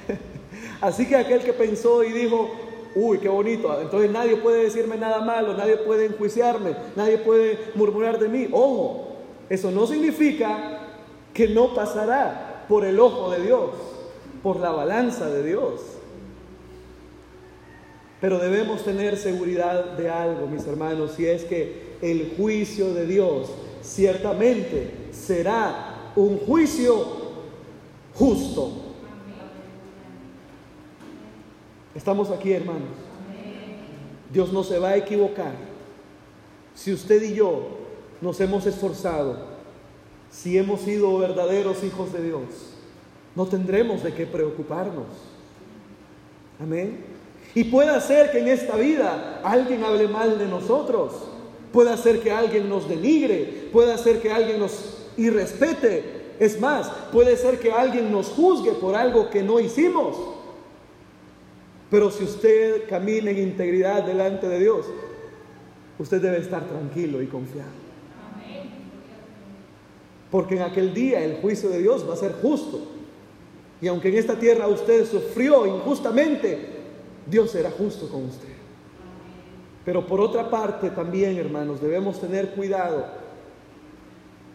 [LAUGHS] Así que aquel que pensó y dijo, uy, qué bonito, entonces nadie puede decirme nada malo, nadie puede enjuiciarme, nadie puede murmurar de mí. Ojo, eso no significa que no pasará por el ojo de Dios, por la balanza de Dios. Pero debemos tener seguridad de algo, mis hermanos, y es que el juicio de Dios ciertamente será un juicio justo. Estamos aquí, hermanos. Dios no se va a equivocar si usted y yo nos hemos esforzado, si hemos sido verdaderos hijos de Dios, no tendremos de qué preocuparnos. Amén. Y puede ser que en esta vida alguien hable mal de nosotros, puede ser que alguien nos denigre, puede ser que alguien nos irrespete. Es más, puede ser que alguien nos juzgue por algo que no hicimos. Pero si usted camina en integridad delante de Dios, usted debe estar tranquilo y confiado. Porque en aquel día el juicio de Dios va a ser justo. Y aunque en esta tierra usted sufrió injustamente, Dios será justo con usted. Pero por otra parte también, hermanos, debemos tener cuidado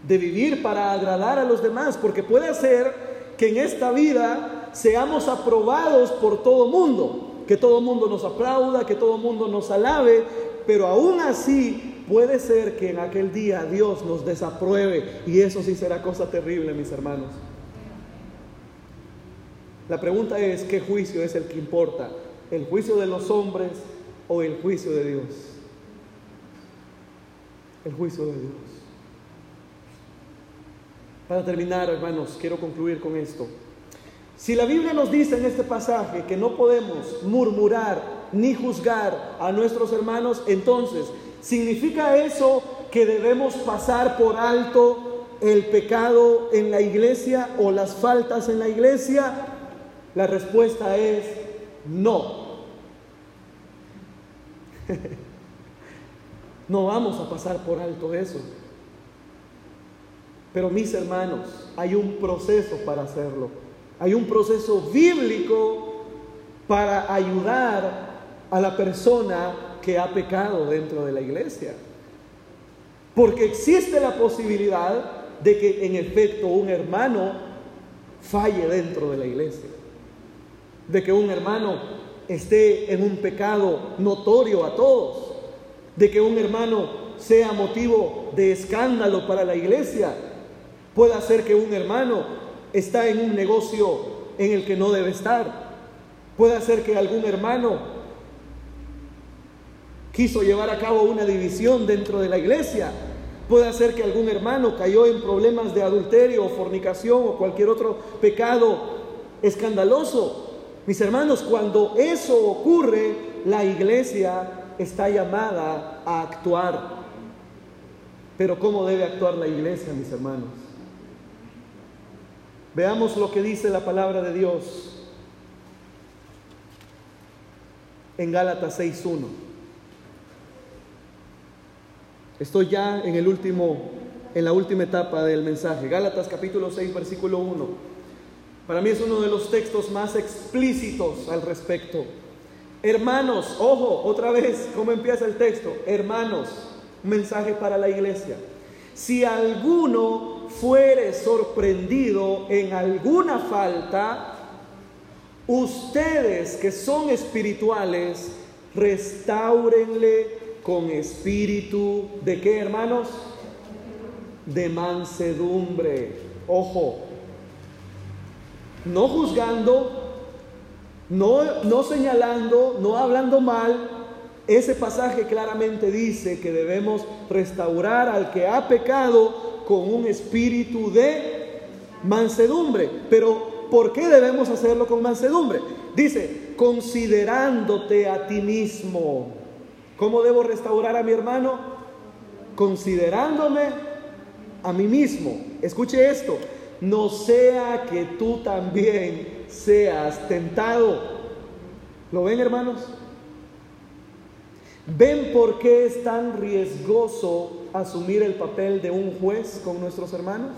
de vivir para agradar a los demás, porque puede ser que en esta vida seamos aprobados por todo mundo, que todo mundo nos aplauda, que todo mundo nos alabe, pero aún así puede ser que en aquel día Dios nos desapruebe y eso sí será cosa terrible, mis hermanos. La pregunta es, ¿qué juicio es el que importa? ¿El juicio de los hombres o el juicio de Dios? El juicio de Dios. Para terminar, hermanos, quiero concluir con esto. Si la Biblia nos dice en este pasaje que no podemos murmurar ni juzgar a nuestros hermanos, entonces, ¿significa eso que debemos pasar por alto el pecado en la iglesia o las faltas en la iglesia? La respuesta es no. [LAUGHS] no vamos a pasar por alto eso. Pero mis hermanos, hay un proceso para hacerlo. Hay un proceso bíblico para ayudar a la persona que ha pecado dentro de la iglesia. Porque existe la posibilidad de que en efecto un hermano falle dentro de la iglesia. De que un hermano esté en un pecado notorio a todos. De que un hermano sea motivo de escándalo para la iglesia Puede ser que un hermano está en un negocio en el que no debe estar. Puede ser que algún hermano quiso llevar a cabo una división dentro de la iglesia. Puede ser que algún hermano cayó en problemas de adulterio o fornicación o cualquier otro pecado escandaloso. Mis hermanos, cuando eso ocurre, la iglesia está llamada a actuar. Pero ¿cómo debe actuar la iglesia, mis hermanos? Veamos lo que dice la palabra de Dios en Gálatas 6.1. Estoy ya en el último, en la última etapa del mensaje. Gálatas capítulo 6, versículo 1. Para mí es uno de los textos más explícitos al respecto. Hermanos, ojo, otra vez, ¿cómo empieza el texto? Hermanos, mensaje para la iglesia. Si alguno fuere sorprendido en alguna falta, ustedes que son espirituales, restáurenle con espíritu de qué, hermanos? De mansedumbre. Ojo, no juzgando, no, no señalando, no hablando mal. Ese pasaje claramente dice que debemos restaurar al que ha pecado con un espíritu de mansedumbre. Pero ¿por qué debemos hacerlo con mansedumbre? Dice, considerándote a ti mismo. ¿Cómo debo restaurar a mi hermano? Considerándome a mí mismo. Escuche esto, no sea que tú también seas tentado. ¿Lo ven hermanos? ¿Ven por qué es tan riesgoso asumir el papel de un juez con nuestros hermanos?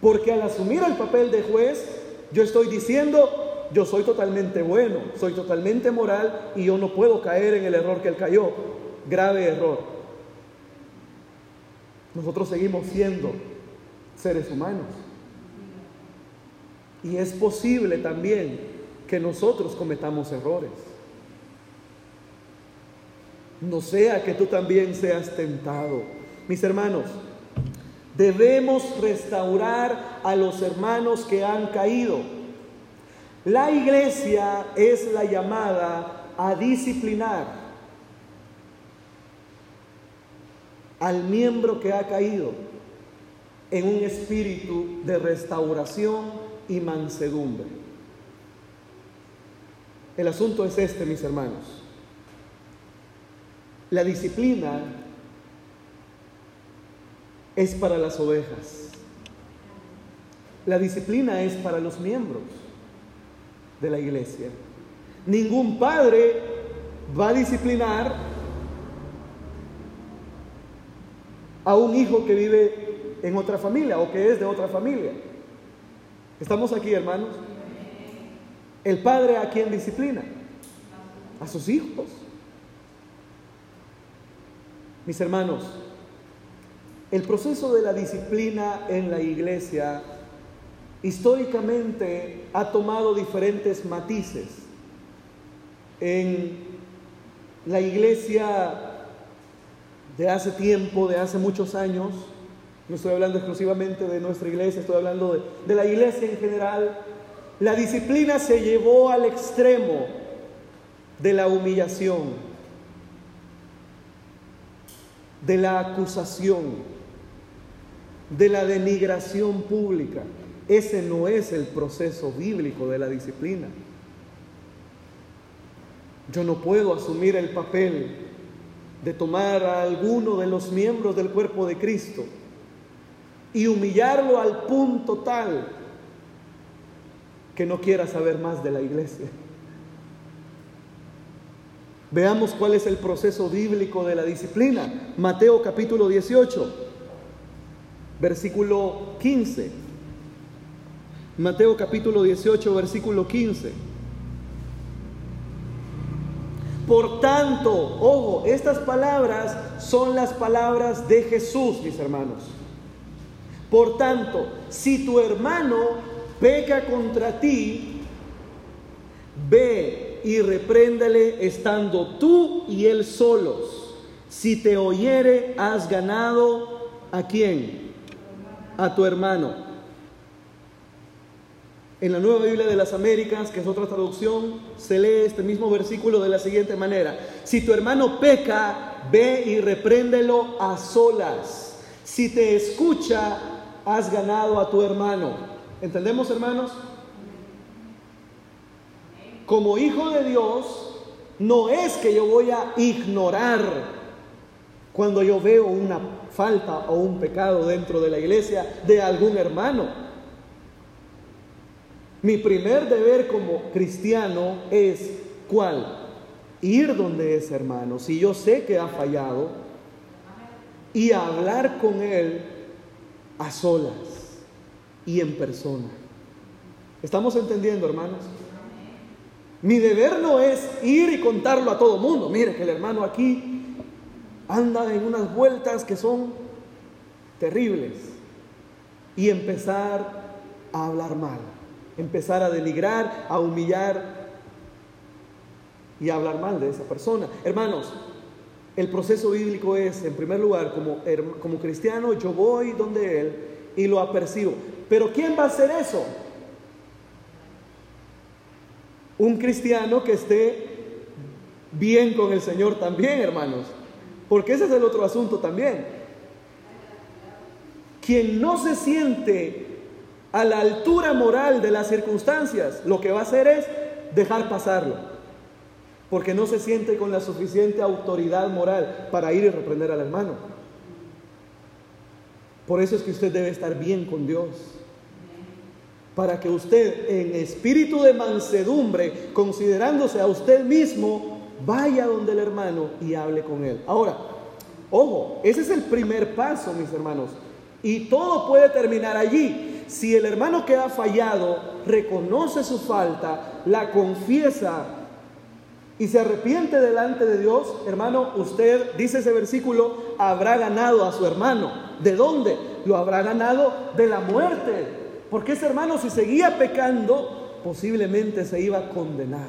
Porque al asumir el papel de juez, yo estoy diciendo, yo soy totalmente bueno, soy totalmente moral y yo no puedo caer en el error que él cayó. Grave error. Nosotros seguimos siendo seres humanos. Y es posible también que nosotros cometamos errores no sea que tú también seas tentado. Mis hermanos, debemos restaurar a los hermanos que han caído. La iglesia es la llamada a disciplinar. al miembro que ha caído en un espíritu de restauración y mansedumbre. El asunto es este, mis hermanos. La disciplina es para las ovejas. La disciplina es para los miembros de la iglesia. Ningún padre va a disciplinar a un hijo que vive en otra familia o que es de otra familia. ¿Estamos aquí, hermanos? El padre a quién disciplina? A sus hijos. Mis hermanos, el proceso de la disciplina en la iglesia históricamente ha tomado diferentes matices. En la iglesia de hace tiempo, de hace muchos años, no estoy hablando exclusivamente de nuestra iglesia, estoy hablando de, la iglesia en general, la disciplina se llevó al extremo de la humillación, de la acusación, de la denigración pública. Ese no es el proceso bíblico de la disciplina. Yo no puedo asumir el papel de tomar a alguno de los miembros del cuerpo de Cristo y humillarlo al punto tal que no quiera saber más de la iglesia. Veamos cuál es el proceso bíblico de la disciplina. Mateo capítulo 18, versículo 15. Mateo capítulo 18, versículo 15. Por tanto, ojo, estas palabras son las palabras de Jesús, mis hermanos. Por tanto, si tu hermano peca contra ti, ve y repréndele estando tú y él solos. Si te oyere, has ganado a quién? A tu hermano. En la Nueva Biblia de las Américas, que es otra traducción, se lee este mismo versículo de la siguiente manera. Si tu hermano peca, ve y repréndelo a solas. Si te escucha, has ganado a tu hermano. ¿Entendemos, hermanos? Como hijo de Dios, no es que yo voy a ignorar cuando yo veo una falta o un pecado dentro de la iglesia de algún hermano. Mi primer deber como cristiano es cuál? Ir donde es hermano. Si yo sé que ha fallado y hablar con él a solas y en persona. ¿Estamos entendiendo, hermanos? Mi deber no es ir y contarlo a todo mundo. Mire que el hermano aquí anda en unas vueltas que son terribles y empezar a hablar mal empezar a denigrar, a humillar y a hablar mal de esa persona. Hermanos, el proceso bíblico es, en primer lugar, como, como cristiano, yo voy donde Él y lo apercibo. Pero ¿quién va a hacer eso? Un cristiano que esté bien con el Señor también, hermanos. Porque ese es el otro asunto también. Quien no se siente a la altura moral de las circunstancias, lo que va a hacer es dejar pasarlo, porque no se siente con la suficiente autoridad moral para ir y reprender al hermano. Por eso es que usted debe estar bien con Dios, para que usted en espíritu de mansedumbre, considerándose a usted mismo, vaya donde el hermano y hable con él. Ahora, ojo, ese es el primer paso, mis hermanos, y todo puede terminar allí si el hermano que ha fallado reconoce su falta, la confiesa y se arrepiente delante de Dios, hermano, usted, dice ese versículo, habrá ganado a su hermano. ¿De dónde? Lo habrá ganado de la muerte. Porque ese hermano si seguía pecando, posiblemente se iba a condenar.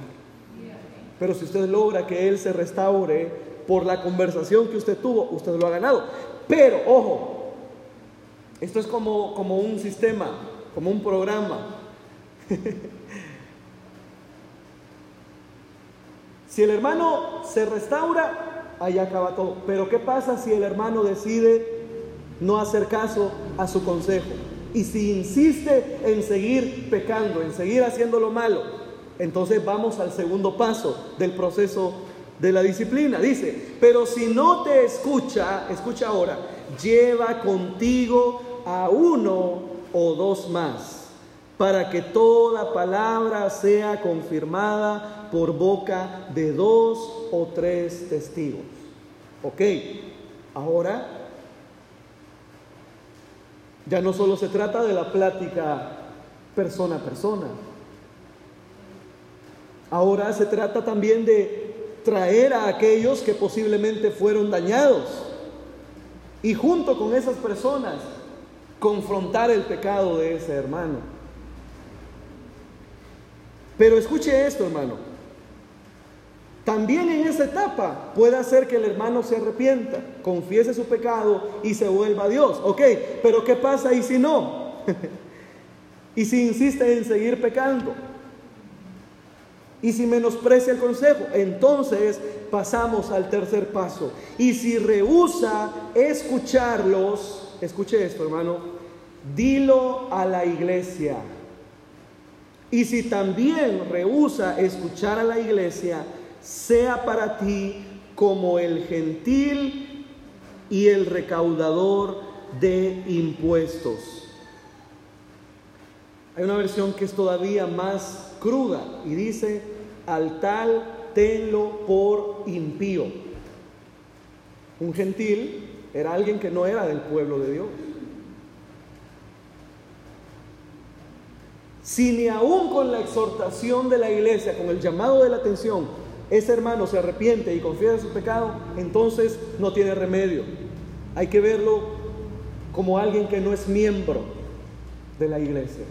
Pero si usted logra que él se restaure por la conversación que usted tuvo, usted lo ha ganado. Pero, ojo, esto es como, como un sistema, como un programa. [LAUGHS] si el hermano se restaura, ahí acaba todo. Pero ¿qué pasa si el hermano decide no hacer caso a su consejo? Y si insiste en seguir pecando, en seguir haciendo lo malo, entonces vamos al segundo paso del proceso de la disciplina. Dice, pero si no te escucha, escucha ahora, lleva contigo a uno o dos más, para que toda palabra sea confirmada por boca de dos o tres testigos. Ok, ahora ya no solo se trata de la plática persona a persona, ahora se trata también de traer a aquellos que posiblemente fueron dañados y junto con esas personas confrontar el pecado de ese hermano. Pero escuche esto, hermano. También en esa etapa puede hacer que el hermano se arrepienta, confiese su pecado y se vuelva a Dios. Ok, pero ¿qué pasa y si no? [LAUGHS] y si insiste en seguir pecando. Y si menosprecia el consejo, entonces pasamos al tercer paso. Y si rehúsa escucharlos, escuche esto hermano, dilo a la iglesia. Y si también rehúsa escuchar a la iglesia, sea para ti como el gentil y el recaudador de impuestos. Hay una versión que es todavía más cruda y dice, al tal tenlo por impío. Un gentil era alguien que no era del pueblo de Dios. Si ni aún con la exhortación de la iglesia, con el llamado de la atención, ese hermano se arrepiente y confiesa su pecado, entonces no tiene remedio. Hay que verlo como alguien que no es miembro de la iglesia.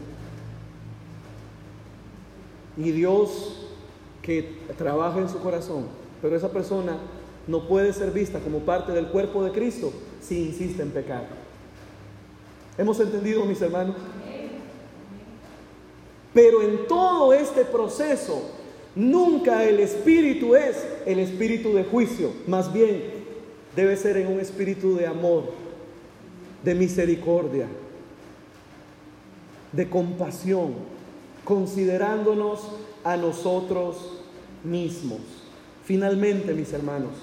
Y Dios que trabaja en su corazón, pero esa persona no puede ser vista como parte del cuerpo de Cristo si insiste en pecar. ¿Hemos entendido, mis hermanos? Pero en todo este proceso, nunca el espíritu es el espíritu de juicio, más bien debe ser en un espíritu de amor, de misericordia, de compasión, considerándonos a nosotros mismos. Finalmente, mis hermanos,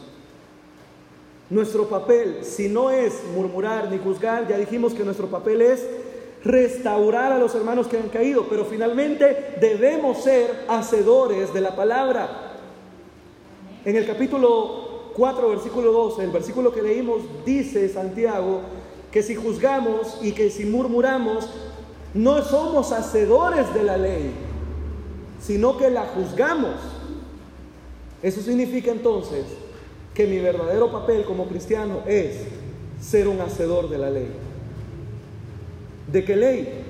nuestro papel, si no es murmurar ni juzgar, ya dijimos que nuestro papel es restaurar a los hermanos que han caído, pero finalmente debemos ser hacedores de la palabra. En el capítulo 4, versículo 12, el versículo que leímos, dice Santiago que si juzgamos y que si murmuramos, no somos hacedores de la ley, sino que la juzgamos. Eso significa entonces que mi verdadero papel como cristiano es ser un hacedor de la ley. ¿De qué ley?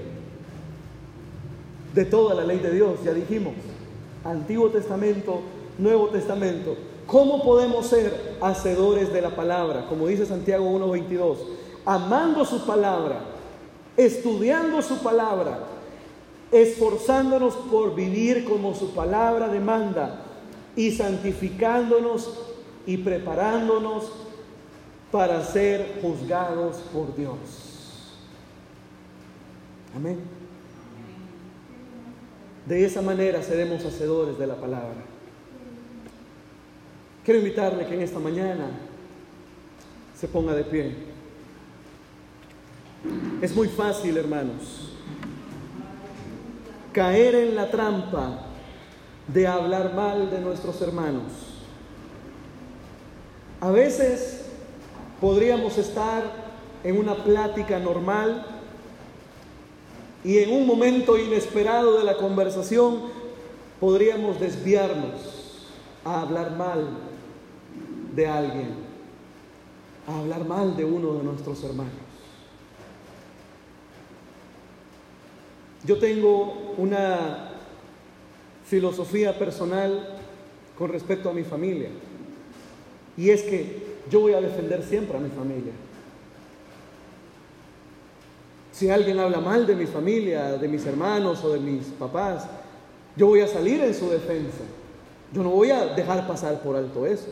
De toda la ley de Dios, ya dijimos. Antiguo Testamento, Nuevo Testamento. ¿Cómo podemos ser hacedores de la palabra? Como dice Santiago 1.22, amando su palabra estudiando su palabra, esforzándonos por vivir como su palabra demanda y santificándonos y preparándonos para ser juzgados por Dios. Amén. De esa manera seremos hacedores de la palabra. Quiero invitarle que en esta mañana se ponga de pie. Es muy fácil, hermanos, caer en la trampa de hablar mal de nuestros hermanos. A veces podríamos estar en una plática normal y en un momento inesperado de la conversación podríamos desviarnos a hablar mal de alguien, a hablar mal de uno de nuestros hermanos. Yo tengo una filosofía personal con respecto a mi familia. Y es que yo voy a defender siempre a mi familia. Si alguien habla mal de mi familia, de mis hermanos o de mis papás, yo voy a salir en su defensa. Yo no voy a dejar pasar por alto eso.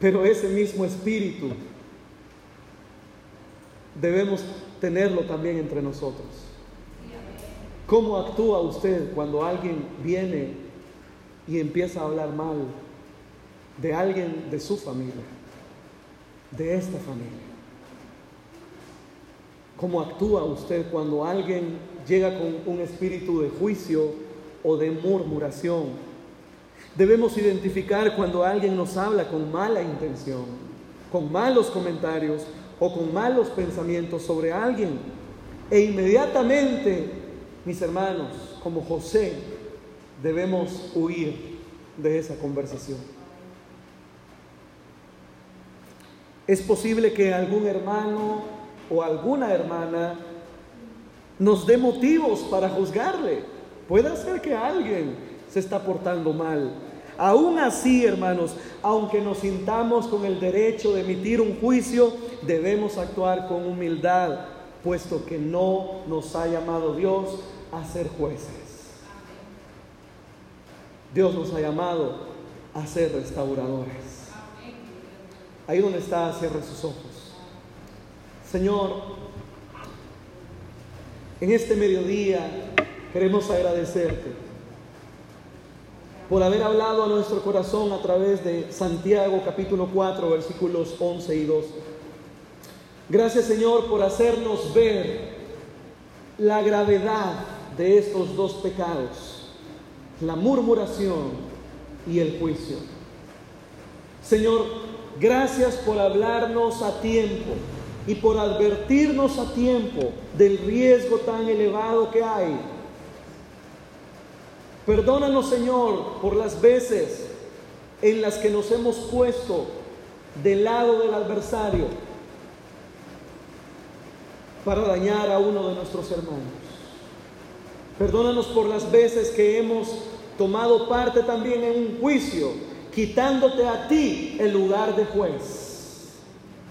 Pero ese mismo espíritu debemos tenerlo también entre nosotros. ¿Cómo actúa usted cuando alguien viene y empieza a hablar mal de alguien de su familia, de esta familia? ¿Cómo actúa usted cuando alguien llega con un espíritu de juicio o de murmuración? Debemos identificar cuando alguien nos habla con mala intención, con malos comentarios o con malos pensamientos sobre alguien. E inmediatamente, mis hermanos, como José, debemos huir de esa conversación. Es posible que algún hermano o alguna hermana nos dé motivos para juzgarle. Puede ser que alguien se está portando mal. Aún así, hermanos, aunque nos sintamos con el derecho de emitir un juicio, debemos actuar con humildad, puesto que no nos ha llamado Dios a ser jueces. Dios nos ha llamado a ser restauradores. Ahí donde está, cierre sus ojos. Señor, en este mediodía queremos agradecerte por haber hablado a nuestro corazón a través de Santiago capítulo 4 versículos 11 y 12. Gracias Señor por hacernos ver la gravedad de estos dos pecados, la murmuración y el juicio. Señor, gracias por hablarnos a tiempo y por advertirnos a tiempo del riesgo tan elevado que hay. Perdónanos, Señor, por las veces en las que nos hemos puesto del lado del adversario para dañar a uno de nuestros hermanos. Perdónanos por las veces que hemos tomado parte también en un juicio, quitándote a ti el lugar de juez.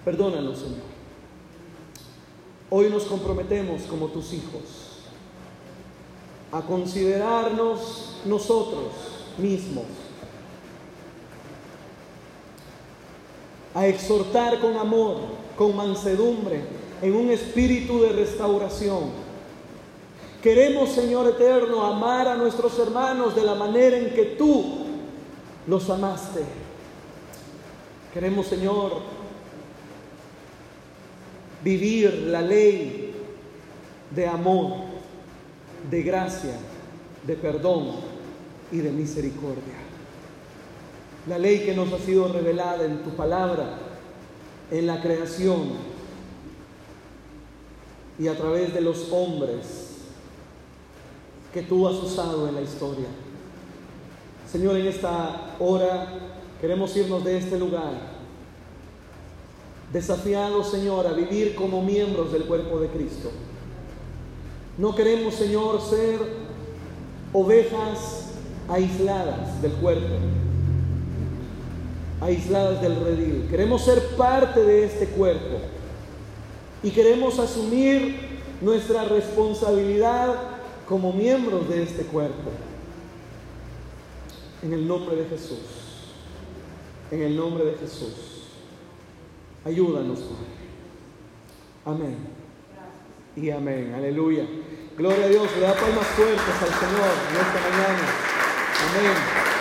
Perdónanos, Señor. Hoy nos comprometemos como tus hijos a considerarnos nosotros mismos, a exhortar con amor, con mansedumbre, en un espíritu de restauración. Queremos, Señor eterno, amar a nuestros hermanos de la manera en que tú los amaste. Queremos, Señor, vivir la ley de amor, de gracia, de perdón y de misericordia. La ley que nos ha sido revelada en tu palabra, en la creación y a través de los hombres que tú has usado en la historia. Señor, en esta hora queremos irnos de este lugar desafiados, Señor, a vivir como miembros del cuerpo de Cristo. No queremos, Señor, ser ovejas aisladas del cuerpo, aisladas del redil. Queremos ser parte de este cuerpo y queremos asumir nuestra responsabilidad como miembros de este cuerpo. En el nombre de Jesús. En el nombre de Jesús. Ayúdanos, Padre. Amén. Y amén. Aleluya. Gloria a Dios. Le da palmas fuertes al Señor en esta mañana. Amén.